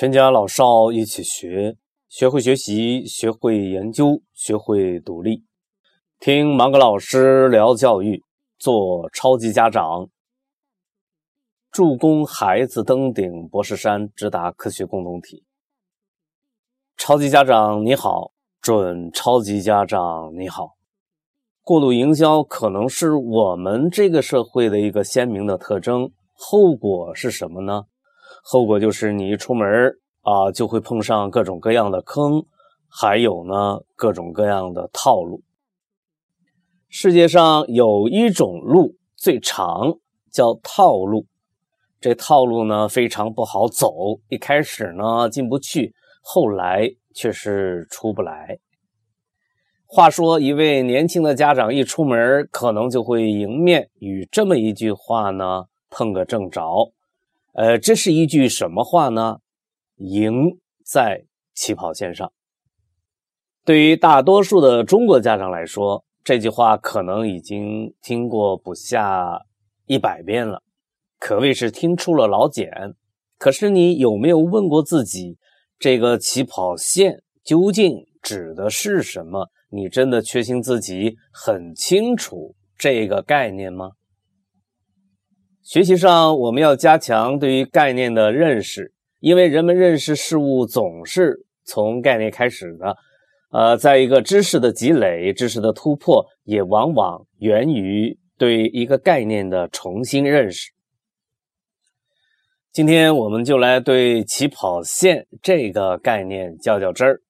全家老少一起学，学会学习，学会研究，学会独立。听芒格老师聊教育，做超级家长，助攻孩子登顶博士山，直达科学共同体。超级家长你好，准超级家长你好。过度营销可能是我们这个社会的一个鲜明的特征，后果是什么呢？后果就是你一出门啊，就会碰上各种各样的坑，还有呢各种各样的套路。世界上有一种路最长，叫套路。这套路呢非常不好走，一开始呢进不去，后来却是出不来。话说，一位年轻的家长一出门，可能就会迎面与这么一句话呢碰个正着。呃，这是一句什么话呢？赢在起跑线上。对于大多数的中国家长来说，这句话可能已经听过不下一百遍了，可谓是听出了老茧。可是，你有没有问过自己，这个起跑线究竟指的是什么？你真的确信自己很清楚这个概念吗？学习上我们要加强对于概念的认识，因为人们认识事物总是从概念开始的。呃，在一个知识的积累、知识的突破，也往往源于对一个概念的重新认识。今天我们就来对起跑线这个概念较较真儿。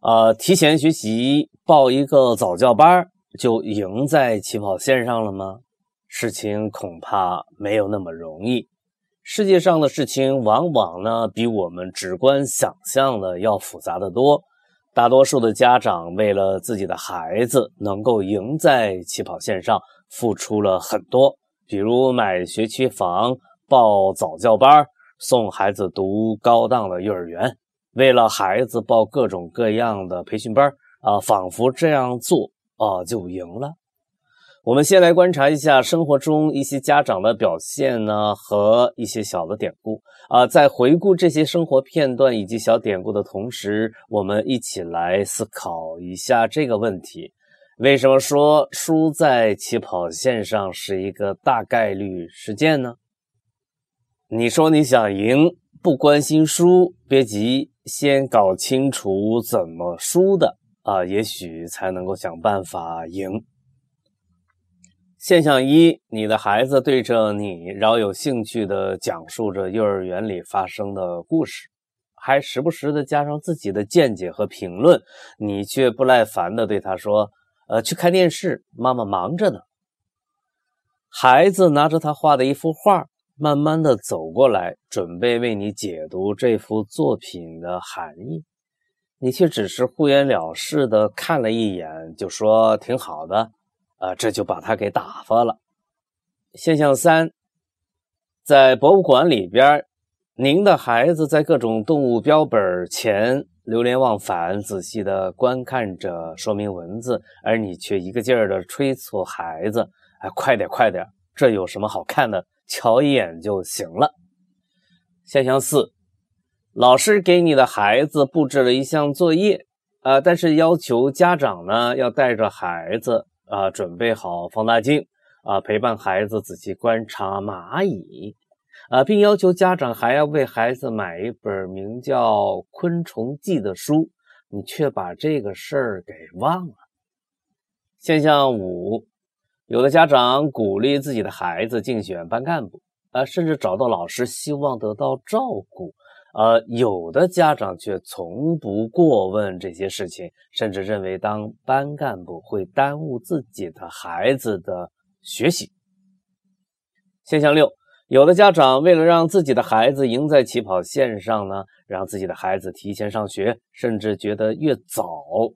呃，提前学习报一个早教班就赢在起跑线上了吗？事情恐怕没有那么容易。世界上的事情往往呢比我们直观想象的要复杂的多。大多数的家长为了自己的孩子能够赢在起跑线上，付出了很多，比如买学区房、报早教班、送孩子读高档的幼儿园。为了孩子报各种各样的培训班啊，仿佛这样做啊就赢了。我们先来观察一下生活中一些家长的表现呢，和一些小的典故啊。在回顾这些生活片段以及小典故的同时，我们一起来思考一下这个问题：为什么说输在起跑线上是一个大概率事件呢？你说你想赢，不关心输，别急。先搞清楚怎么输的啊，也许才能够想办法赢。现象一：你的孩子对着你饶有兴趣地讲述着幼儿园里发生的故事，还时不时地加上自己的见解和评论，你却不耐烦地对他说：“呃，去看电视，妈妈忙着呢。”孩子拿着他画的一幅画。慢慢的走过来，准备为你解读这幅作品的含义，你却只是敷衍了事的看了一眼，就说挺好的，啊，这就把他给打发了。现象三，在博物馆里边，您的孩子在各种动物标本前流连忘返，仔细的观看着说明文字，而你却一个劲儿的催促孩子，哎，快点快点，这有什么好看的？瞧一眼就行了。现象四，老师给你的孩子布置了一项作业，啊，但是要求家长呢要带着孩子啊，准备好放大镜啊，陪伴孩子仔细观察蚂蚁啊，并要求家长还要为孩子买一本名叫《昆虫记》的书，你却把这个事儿给忘了。现象五。有的家长鼓励自己的孩子竞选班干部，啊，甚至找到老师，希望得到照顾。呃，有的家长却从不过问这些事情，甚至认为当班干部会耽误自己的孩子的学习。现象六，有的家长为了让自己的孩子赢在起跑线上呢，让自己的孩子提前上学，甚至觉得越早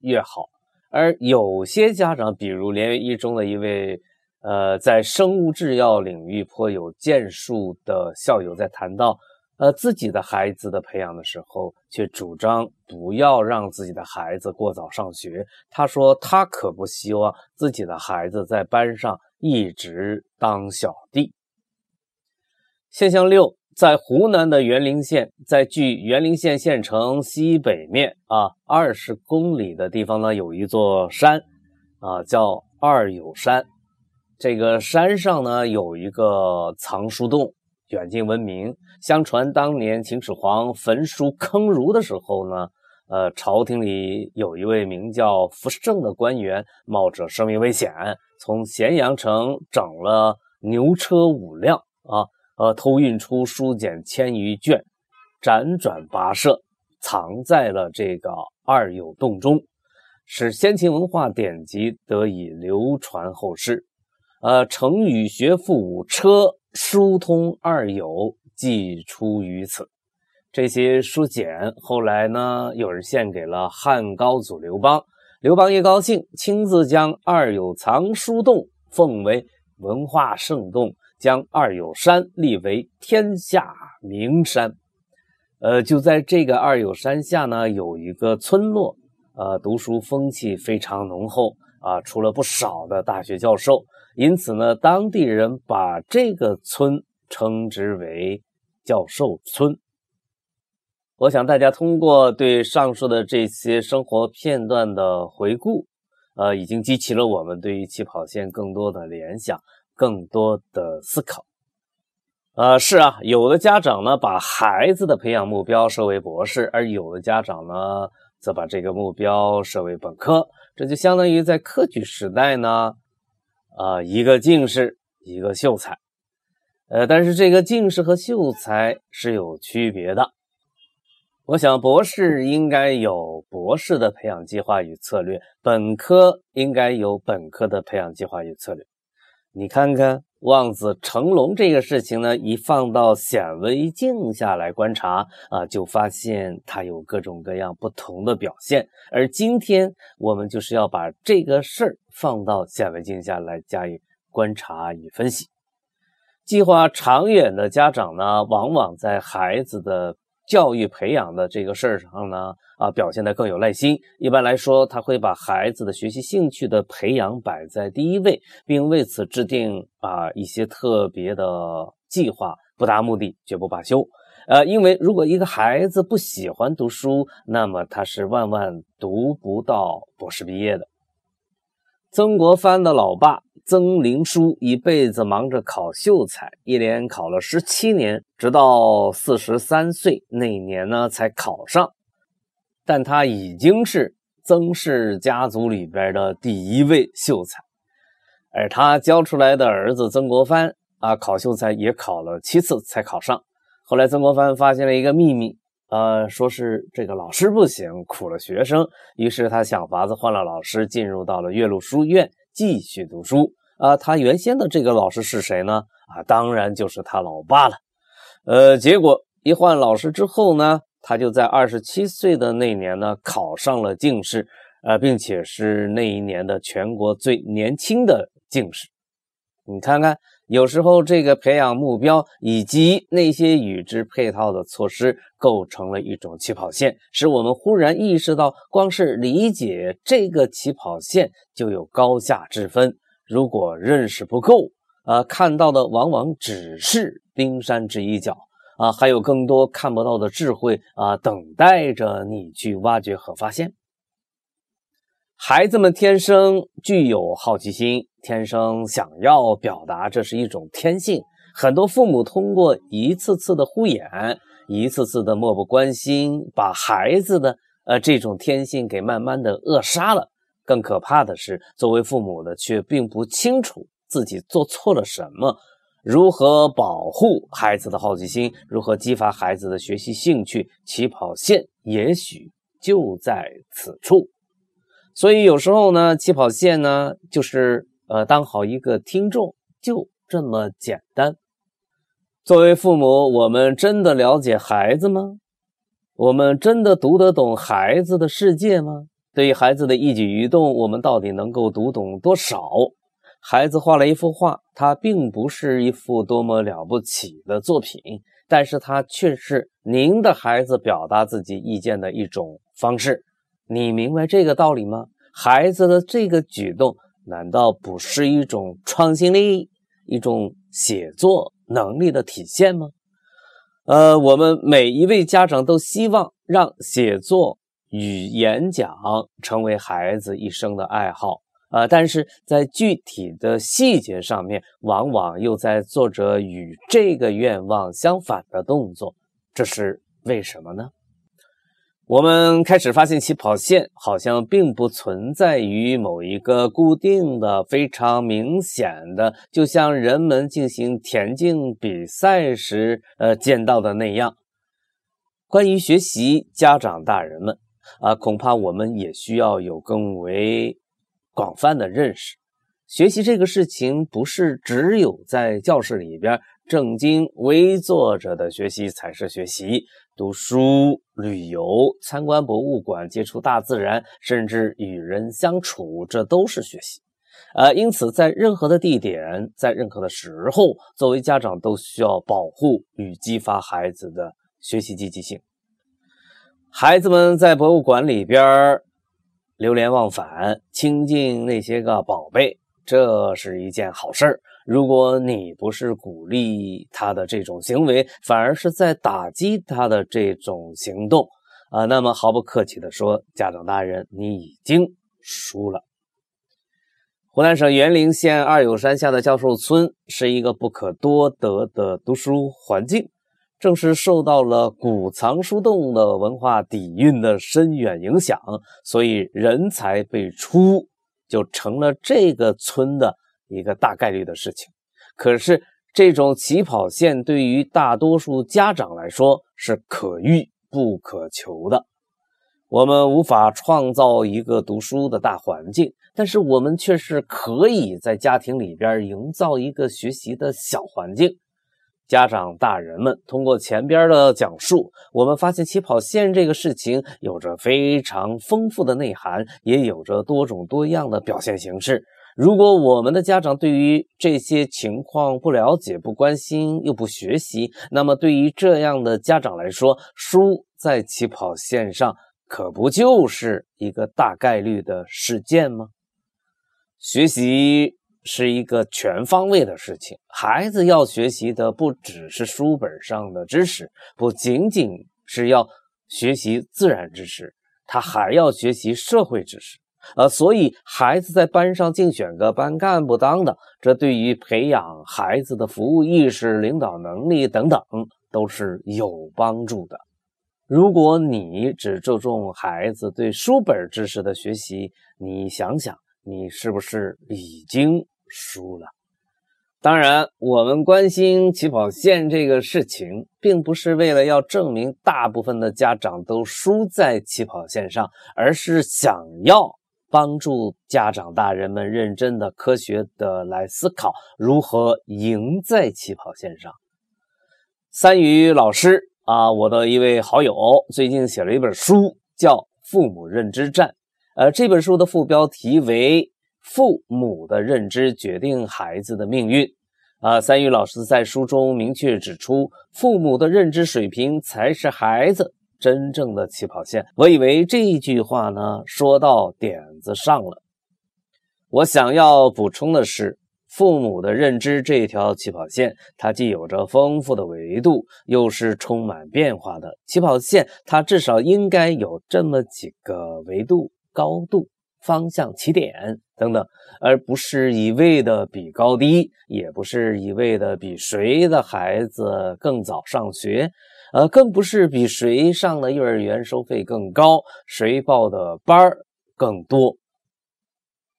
越好。而有些家长，比如连云一中的一位，呃，在生物制药领域颇有建树的校友，在谈到，呃，自己的孩子的培养的时候，却主张不要让自己的孩子过早上学。他说，他可不希望自己的孩子在班上一直当小弟。现象六，在湖南的沅陵县，在距沅陵县县城西北面啊二十公里的地方呢，有一座山啊，叫二友山。这个山上呢，有一个藏书洞，远近闻名。相传当年秦始皇焚书坑儒的时候呢，呃，朝廷里有一位名叫福胜的官员，冒着生命危险，从咸阳城整了牛车五辆啊。呃，偷运出书简千余卷，辗转跋涉，藏在了这个二友洞中，使先秦文化典籍得以流传后世。呃，成语学富五车，书通二友，即出于此。这些书简后来呢，有人献给了汉高祖刘邦，刘邦一高兴，亲自将二友藏书洞奉为文化圣洞。将二友山立为天下名山，呃，就在这个二友山下呢，有一个村落，呃，读书风气非常浓厚啊，出了不少的大学教授，因此呢，当地人把这个村称之为教授村。我想大家通过对上述的这些生活片段的回顾，呃，已经激起了我们对于起跑线更多的联想。更多的思考，呃，是啊，有的家长呢把孩子的培养目标设为博士，而有的家长呢则把这个目标设为本科，这就相当于在科举时代呢，啊，一个进士，一个秀才，呃，但是这个进士和秀才是有区别的。我想，博士应该有博士的培养计划与策略，本科应该有本科的培养计划与策略。你看看望子成龙这个事情呢，一放到显微镜下来观察啊，就发现它有各种各样不同的表现。而今天我们就是要把这个事儿放到显微镜下来加以观察与分析。计划长远的家长呢，往往在孩子的。教育培养的这个事儿上呢，啊，表现得更有耐心。一般来说，他会把孩子的学习兴趣的培养摆在第一位，并为此制定啊一些特别的计划，不达目的绝不罢休。呃，因为如果一个孩子不喜欢读书，那么他是万万读不到博士毕业的。曾国藩的老爸。曾灵书一辈子忙着考秀才，一连考了十七年，直到四十三岁那年呢才考上。但他已经是曾氏家族里边的第一位秀才，而他教出来的儿子曾国藩啊，考秀才也考了七次才考上。后来曾国藩发现了一个秘密，呃，说是这个老师不行，苦了学生。于是他想法子换了老师，进入到了岳麓书院继续读书。啊，他原先的这个老师是谁呢？啊，当然就是他老爸了。呃，结果一换老师之后呢，他就在二十七岁的那年呢考上了进士，呃，并且是那一年的全国最年轻的进士。你看看，有时候这个培养目标以及那些与之配套的措施，构成了一种起跑线，使我们忽然意识到，光是理解这个起跑线就有高下之分。如果认识不够，啊，看到的往往只是冰山之一角，啊，还有更多看不到的智慧啊，等待着你去挖掘和发现。孩子们天生具有好奇心，天生想要表达，这是一种天性。很多父母通过一次次的敷衍，一次次的漠不关心，把孩子的呃这种天性给慢慢的扼杀了。更可怕的是，作为父母的却并不清楚自己做错了什么，如何保护孩子的好奇心，如何激发孩子的学习兴趣，起跑线也许就在此处。所以有时候呢，起跑线呢，就是呃，当好一个听众，就这么简单。作为父母，我们真的了解孩子吗？我们真的读得懂孩子的世界吗？对于孩子的一举一动，我们到底能够读懂多少？孩子画了一幅画，它并不是一幅多么了不起的作品，但是它却是您的孩子表达自己意见的一种方式。你明白这个道理吗？孩子的这个举动，难道不是一种创新力、一种写作能力的体现吗？呃，我们每一位家长都希望让写作与演讲成为孩子一生的爱好。呃，但是在具体的细节上面，往往又在做着与这个愿望相反的动作，这是为什么呢？我们开始发现起跑线好像并不存在于某一个固定的、非常明显的，就像人们进行田径比赛时呃见到的那样。关于学习，家长大人们啊，恐怕我们也需要有更为。广泛的认识，学习这个事情不是只有在教室里边正襟危坐着的学习才是学习。读书、旅游、参观博物馆、接触大自然，甚至与人相处，这都是学习。呃，因此，在任何的地点，在任何的时候，作为家长都需要保护与激发孩子的学习积极性。孩子们在博物馆里边。流连忘返，亲近那些个宝贝，这是一件好事儿。如果你不是鼓励他的这种行为，反而是在打击他的这种行动，啊，那么毫不客气地说，家长大人，你已经输了。湖南省沅陵县二友山下的教授村是一个不可多得的读书环境。正是受到了古藏书洞的文化底蕴的深远影响，所以人才辈出就成了这个村的一个大概率的事情。可是，这种起跑线对于大多数家长来说是可遇不可求的。我们无法创造一个读书的大环境，但是我们却是可以在家庭里边营造一个学习的小环境。家长大人们通过前边的讲述，我们发现起跑线这个事情有着非常丰富的内涵，也有着多种多样的表现形式。如果我们的家长对于这些情况不了解、不关心又不学习，那么对于这样的家长来说，输在起跑线上可不就是一个大概率的事件吗？学习。是一个全方位的事情。孩子要学习的不只是书本上的知识，不仅仅是要学习自然知识，他还要学习社会知识。呃，所以孩子在班上竞选个班干部当的，这对于培养孩子的服务意识、领导能力等等都是有帮助的。如果你只注重孩子对书本知识的学习，你想想。你是不是已经输了？当然，我们关心起跑线这个事情，并不是为了要证明大部分的家长都输在起跑线上，而是想要帮助家长大人们认真的、科学的来思考如何赢在起跑线上。三宇老师啊，我的一位好友，最近写了一本书，叫《父母认知战》。呃，这本书的副标题为《父母的认知决定孩子的命运》。啊，三宇老师在书中明确指出，父母的认知水平才是孩子真正的起跑线。我以为这一句话呢，说到点子上了。我想要补充的是，父母的认知这条起跑线，它既有着丰富的维度，又是充满变化的起跑线。它至少应该有这么几个维度。高度、方向、起点等等，而不是一味的比高低，也不是一味的比谁的孩子更早上学，呃，更不是比谁上的幼儿园收费更高，谁报的班儿更多。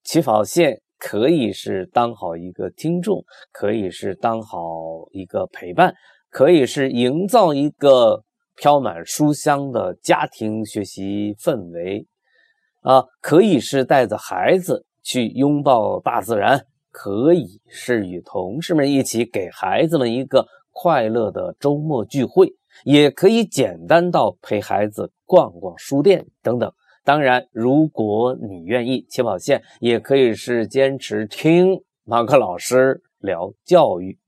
起跑线可以是当好一个听众，可以是当好一个陪伴，可以是营造一个飘满书香的家庭学习氛围。啊，可以是带着孩子去拥抱大自然，可以是与同事们一起给孩子们一个快乐的周末聚会，也可以简单到陪孩子逛逛书店等等。当然，如果你愿意，起跑线也可以是坚持听马克老师聊教育。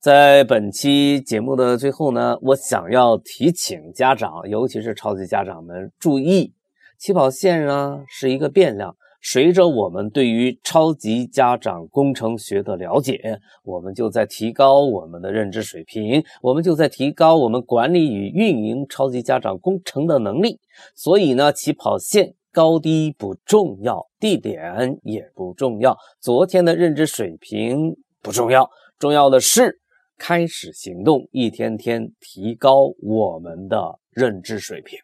在本期节目的最后呢，我想要提醒家长，尤其是超级家长们注意。起跑线呢是一个变量，随着我们对于超级家长工程学的了解，我们就在提高我们的认知水平，我们就在提高我们管理与运营超级家长工程的能力。所以呢，起跑线高低不重要，地点也不重要，昨天的认知水平不重要，重要的是开始行动，一天天提高我们的认知水平。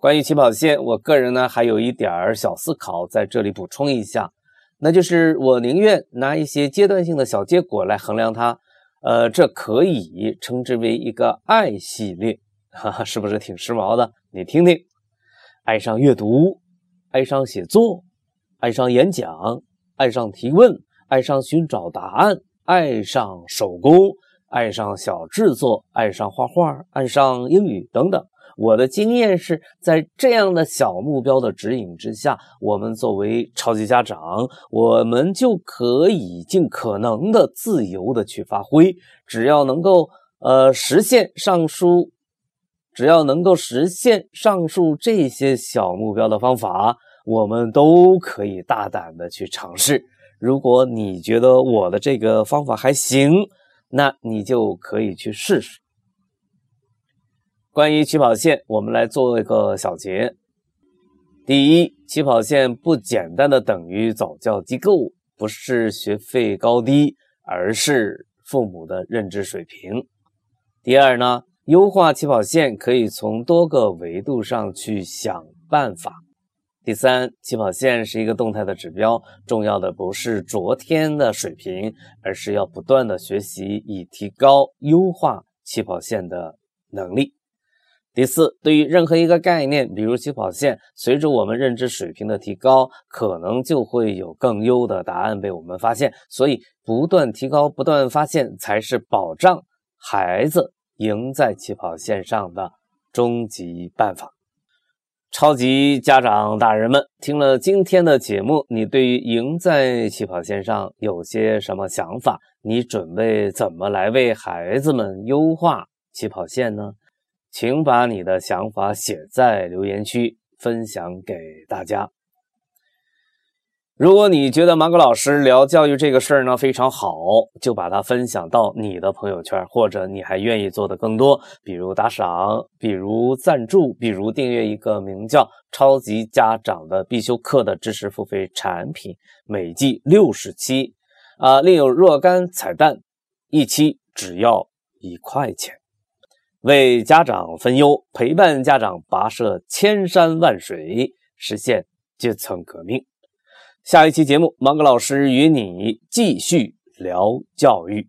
关于起跑线，我个人呢还有一点儿小思考，在这里补充一下，那就是我宁愿拿一些阶段性的小结果来衡量它，呃，这可以称之为一个爱系列，哈哈，是不是挺时髦的？你听听，爱上阅读，爱上写作，爱上演讲，爱上提问，爱上寻找答案，爱上手工，爱上小制作，爱上画画，爱上英语等等。我的经验是在这样的小目标的指引之下，我们作为超级家长，我们就可以尽可能的自由的去发挥。只要能够呃实现上述，只要能够实现上述这些小目标的方法，我们都可以大胆的去尝试。如果你觉得我的这个方法还行，那你就可以去试试。关于起跑线，我们来做一个小结。第一，起跑线不简单的等于早教机构，不是学费高低，而是父母的认知水平。第二呢，优化起跑线可以从多个维度上去想办法。第三，起跑线是一个动态的指标，重要的不是昨天的水平，而是要不断的学习，以提高优化起跑线的能力。第四，对于任何一个概念，比如起跑线，随着我们认知水平的提高，可能就会有更优的答案被我们发现。所以，不断提高、不断发现，才是保障孩子赢在起跑线上的终极办法。超级家长大人们，听了今天的节目，你对于赢在起跑线上有些什么想法？你准备怎么来为孩子们优化起跑线呢？请把你的想法写在留言区，分享给大家。如果你觉得芒格老师聊教育这个事儿呢非常好，就把它分享到你的朋友圈，或者你还愿意做的更多，比如打赏，比如赞助，比如订阅一个名叫《超级家长的必修课》的知识付费产品，每季六十期，啊，另有若干彩蛋，一期只要一块钱。为家长分忧，陪伴家长跋涉千山万水，实现阶层革命。下一期节目，芒格老师与你继续聊教育。